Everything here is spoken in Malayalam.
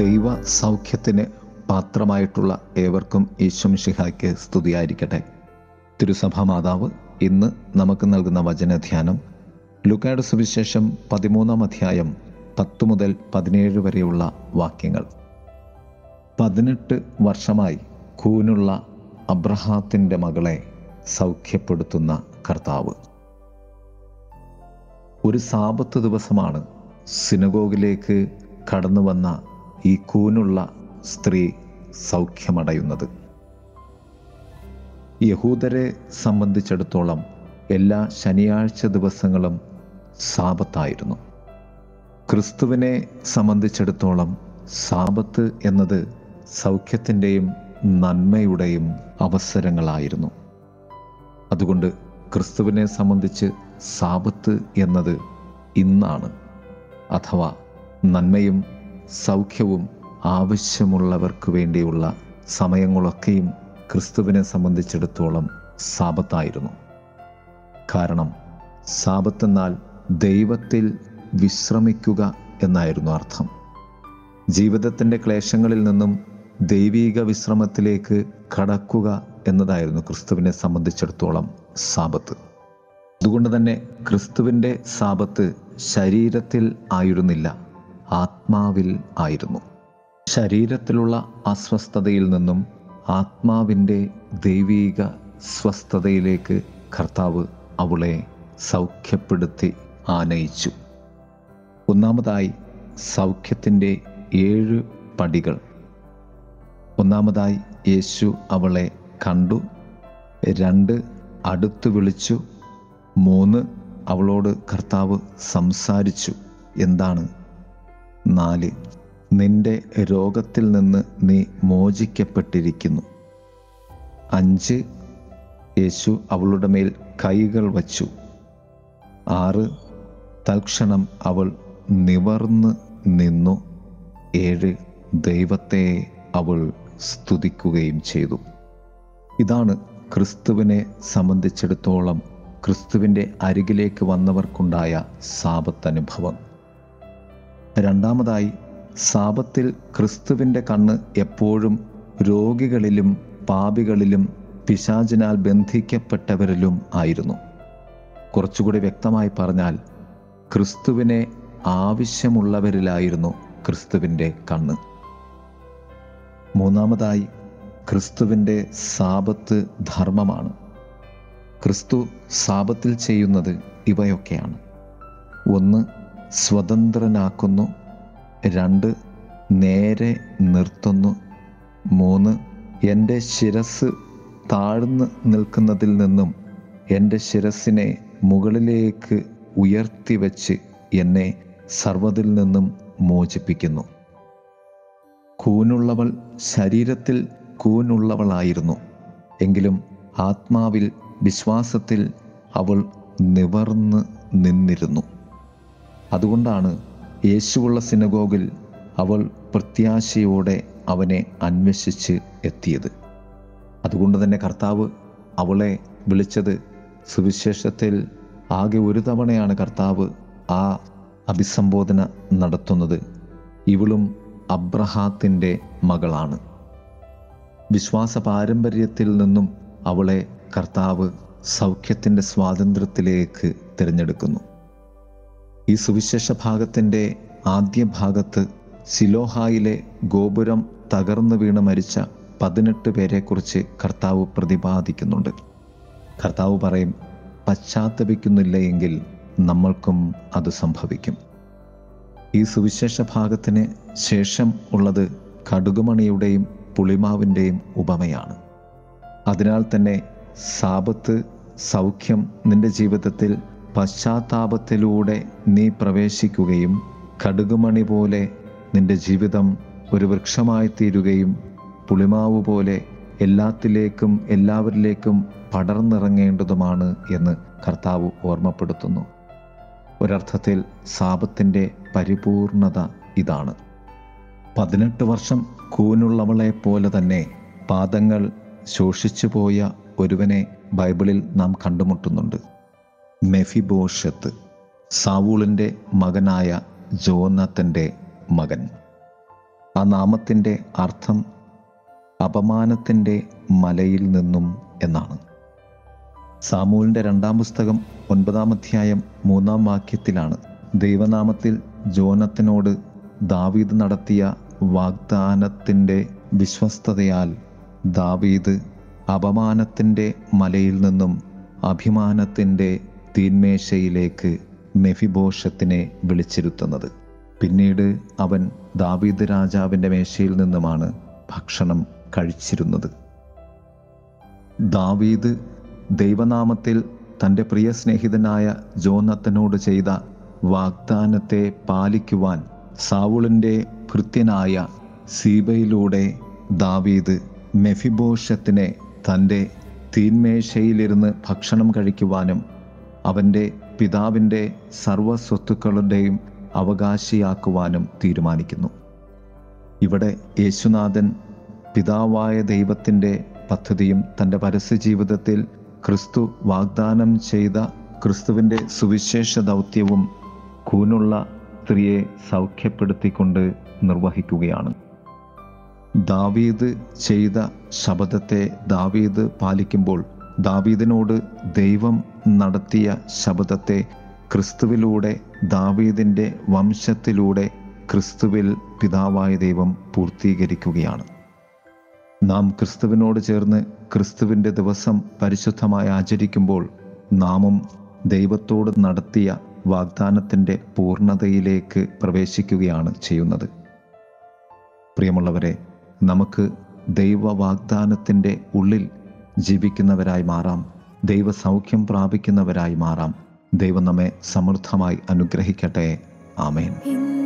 ദൈവ സൗഖ്യത്തിന് പാത്രമായിട്ടുള്ള ഏവർക്കും ഈശ്വംഷിഹായ്ക്ക് സ്തുതിയായിരിക്കട്ടെ. തിരുസഭാ മാതാവ് ഇന്ന് നമുക്ക് നൽകുന്ന വചനധ്യാനം ലുക്കായുടെ സുവിശേഷം പതിമൂന്നാം അധ്യായം പത്ത് മുതൽ പതിനേഴ് വരെയുള്ള വാക്യങ്ങൾ. പതിനെട്ട് വർഷമായി കൂനുള്ള അബ്രഹാത്തിന്റെ മകളെ സൗഖ്യപ്പെടുത്തുന്ന കർത്താവ്. ഒരു സാപത്ത് ദിവസമാണ് സിനഗോഗിലേക്ക് കടന്നു വന്ന ഈ കൂനുള്ള സ്ത്രീ സൗഖ്യമടയുന്നത്. യഹൂദരെ സംബന്ധിച്ചിടത്തോളം എല്ലാ ശനിയാഴ്ച ദിവസങ്ങളും സാപത്തായിരുന്നു ക്രിസ്തുവിനെ സംബന്ധിച്ചിടത്തോളം സാപത്ത് എന്നത് സൗഖ്യത്തിന്റെയും നന്മയുടെയും അവസരങ്ങളായിരുന്നു. അതുകൊണ്ട് ക്രിസ്തുവിനെ സംബന്ധിച്ച് സാപത്ത് എന്നത് ഇന്നാണ് അഥവാ നന്മയും സൗഖ്യവും ആവശ്യമുള്ളവർക്ക് വേണ്ടിയുള്ള സമയങ്ങളൊക്കെയും ക്രിസ്തുവിനെ സംബന്ധിച്ചിടത്തോളം സാപത്തായിരുന്നു. കാരണം സാപത്തെന്നാൽ ദൈവത്തിൽ വിശ്രമിക്കുക എന്നായിരുന്നു അർത്ഥം. ജീവിതത്തിന്റെ ക്ലേശങ്ങളിൽ നിന്നും ദൈവീക വിശ്രമത്തിലേക്ക് കടക്കുക എന്നതായിരുന്നു ക്രിസ്തുവിനെ സംബന്ധിച്ചിടത്തോളം സാപത്ത്. അതുകൊണ്ട് തന്നെ ക്രിസ്തുവിന്റെ സാപത്ത് ശരീരത്തിൽ ആയിരുന്നില്ല. ആത്മാവിൽ ആയിരുന്നു. ശരീരത്തിലുള്ള അസ്വസ്ഥതയിൽ നിന്നും ആത്മാവിന്റെ ദൈവീക സ്വസ്ഥതയിലേക്ക് കർത്താവ് അവളെ സൗഖ്യപ്പെടുത്തി ആനയിച്ചു. ഒന്നാമതായി സൗഖ്യത്തിന്റെ ഏഴ് പടികൾ. ഒന്നാമതായി യേശു അവളെ കണ്ടു രണ്ട് അടുത്തു വിളിച്ചു മൂന്ന് അവളോട് കർത്താവ് സംസാരിച്ചു. എന്താണ് നാല് നിന്റെ രോഗത്തിൽ നിന്ന് നീ മോചിക്കപ്പെട്ടിരിക്കുന്നു. അഞ്ച് യേശു അവളുടെ മേൽ കൈകൾ വച്ചു. ആറ് തൽക്ഷണം അവൾ നിവർന്ന് നിന്നു. ഏഴ് ദൈവത്തെ അവൾ സ്തുതിക്കുകയും ചെയ്തു. ഇതാണ് ക്രിസ്തുവിനെ സംബന്ധിച്ചിടത്തോളം ക്രിസ്തുവിന്റെ അരികിലേക്ക് വന്നവർക്കുണ്ടായ സാപത്തനുഭവം. രണ്ടാമതായി സാപത്തിൽ ക്രിസ്തുവിന്റെ കണ്ണ് എപ്പോഴും രോഗികളിലും പാപികളിലും പിശാചിനാൽ ബന്ധിക്കപ്പെട്ടവരിലും ആയിരുന്നു. കുറച്ചുകൂടി വ്യക്തമായി പറഞ്ഞാൽ ക്രിസ്തുവിനെ ആവശ്യമുള്ളവരിലായിരുന്നു ക്രിസ്തുവിന്റെ കണ്ണ്. മൂന്നാമതായി ക്രിസ്തുവിന്റെ സാപത്ത് ധർമ്മമാണ്. ക്രിസ്തു സാപത്തിൽ ചെയ്യുന്നത് ഇവയൊക്കെയാണ്. ഒന്ന് സ്വതന്ത്രനാക്കുന്നു. രണ്ട് നേരെ നിർത്തുന്നു. മൂന്ന് എന്റെ ശിരസ് താഴ്ന്നു നിൽക്കുന്നതിൽ നിന്നും എന്റെ ശിരസിനെ മുകളിലേക്ക് ഉയർത്തി വച്ച് എന്നെ സർവതിൽ നിന്നും മോചിപ്പിക്കുന്നു. കൂനുള്ളവൾ ശരീരത്തിൽ കൂനുള്ളവളായിരുന്നു. എങ്കിലും ആത്മാവിൽ വിശ്വാസത്തിൽ അവൾ നിവർന്ന് നിന്നിരുന്നു. അതുകൊണ്ടാണ് യേശുവുള്ള സിനഗോഗിൽ അവൾ പ്രത്യാശയോടെ അവനെ അന്വേഷിച്ച് എത്തിയത്. അതുകൊണ്ട് തന്നെ കർത്താവ് അവളെ വിളിച്ചത് സുവിശേഷത്തിൽ ആകെ ഒരു തവണയാണ് കർത്താവ് ആ അഭിസംബോധന നടത്തുന്നത്. ഇവളും അബ്രഹാത്തിന്റെ മകളാണ്. വിശ്വാസ പാരമ്പര്യത്തിൽ നിന്നും അവളെ കർത്താവ് സൗഖ്യത്തിന്റെ സ്വാതന്ത്ര്യത്തിലേക്ക് തിരഞ്ഞെടുക്കുന്നു. ഈ സുവിശേഷ ഭാഗത്തിന്റെ ആദ്യ ഭാഗത്ത് സിലോഹായിലെ ഗോപുരം തകർന്നു വീണ് മരിച്ച പതിനെട്ട് പേരെക്കുറിച്ച് കർത്താവ് പ്രതിപാദിക്കുന്നുണ്ട്. കർത്താവ് പറയും പശ്ചാത്തപിക്കുന്നില്ല എങ്കിൽ നമ്മൾക്കും അത് സംഭവിക്കും. ഈ സുവിശേഷ ഭാഗത്തിന് ശേഷം ഉള്ളത് കടുകുമണിയുടെയും പുളിമാവിന്റെയും ഉപമയാണ്. അതിനാൽ തന്നെ സാപത്ത് സൗഖ്യം നിന്റെ ജീവിതത്തിൽ പശ്ചാത്താപത്തിലൂടെ നീ പ്രവേശിക്കുകയും കടുകുമണി പോലെ നിന്റെ ജീവിതം ഒരു വൃക്ഷമായി തീരുകയും പുളിമാവ് പോലെ എല്ലാത്തിലേക്കും എല്ലാവരിലേക്കും പടർന്നിറങ്ങേണ്ടതുമാണ് എന്ന് കർത്താവ് ഓർമ്മപ്പെടുത്തുന്നു. ഒരർത്ഥത്തിൽ സാപത്തിന്റെ പരിപൂർണത ഇതാണ്. പതിനെട്ട് വർഷം കൂനുള്ളവളെ പോലെ തന്നെ പാദങ്ങൾ ശോഷിച്ചു പോയ ഒരുവനെ ബൈബിളിൽ നാം കണ്ടുമുട്ടുന്നുണ്ട്. മെഫിബോഷത്ത് സാവൂളിന്റെ മകനായ ജോനത്തന്റെ മകൻ. ആ നാമത്തിന്റെ അർത്ഥം അപമാനത്തിന്റെ മലയിൽ നിന്നും എന്നാണ്. സാമൂലിന്റെ രണ്ടാം പുസ്തകം ഒൻപതാം അധ്യായം മൂന്നാം വാക്യത്തിലാണ് ദൈവനാമത്തിൽ ജോനത്തിനോട് ദാവീദ് നടത്തിയ വാഗ്ദാനത്തിന്റെ വിശ്വസ്തതയാൽ ദാവീദ് അപമാനത്തിന്റെ മലയിൽ നിന്നും അഭിമാനത്തിന്റെ തീന്മേശയിലേക്ക് മെഫിബോഷത്തിനെ വിളിച്ചിരുത്തുന്നത്. പിന്നീട് അവൻ ദാവീദ് രാജാവിന്റെ മേശയിൽ നിന്നുമാണ് ഭക്ഷണം കഴിച്ചിരുന്നത്. ദാവീദ് ദൈവനാമത്തിൽ തന്റെ പ്രിയ സ്നേഹിതനായ ജോനത്തനോട് ചെയ്ത വാഗ്ദാനത്തെ പാലിക്കുവാൻ സാവുളിന്റെ ഭൃത്യനായ സീബയിലൂടെ ദാവീദ് മെഫിബോഷത്തിനെ തന്റെ തീന്മേശയിലിരുന്ന് ഭക്ഷണം കഴിക്കുവാനും അവന്റെ പിതാവിന്റെ സർവസ്വത്തുക്കളുടെയും അവകാശിയാക്കുവാനും തീരുമാനിക്കുന്നു. ഇവിടെ യേശുനാഥൻ പിതാവായ ദൈവത്തിന്റെ പദ്ധതിയും തന്റെ പരസ്യജീവിതത്തിൽ ക്രിസ്തു വാഗ്ദാനം ചെയ്ത ക്രിസ്തുവിന്റെ സുവിശേഷ ദൗത്യവും കൂനുള്ള സ്ത്രീയെ സൗഖ്യപ്പെടുത്തിക്കൊണ്ട് നിർവഹിക്കുകയാണ്. ദാവീദ് ചെയ്ത ശബദത്തെ ദാവീദ് പാലിക്കുമ്പോൾ ദാവീദിനോട് ദൈവം നടത്തിയ ശബ്ദത്തെ ക്രിസ്തുവിലൂടെ ദാവീദിന്റെ വംശത്തിലൂടെ ക്രിസ്തുവിൽ പിതാവായ ദൈവം പൂർത്തീകരിക്കുകയാണ്. നാം ക്രിസ്തുവിനോട് ചേർന്ന് ക്രിസ്തുവിന്റെ ദിവസം പരിശുദ്ധമായി ആചരിക്കുമ്പോൾ നാമും ദൈവത്തോട് നടത്തിയ വാഗ്ദാനത്തിന്റെ പൂർണതയിലേക്ക് പ്രവേശിക്കുകയാണ് ചെയ്യുന്നത്. പ്രിയമുള്ളവരെ നമുക്ക് ദൈവ വാഗ്ദാനത്തിന്റെ ഉള്ളിൽ ജീവിക്കുന്നവരായി മാറാം. ദൈവസൗഖ്യം പ്രാപിക്കുന്നവരായി മാറാം. ദൈവം നമ്മെ സമൃദ്ധമായി അനുഗ്രഹിക്കട്ടെ. ആമേൻ.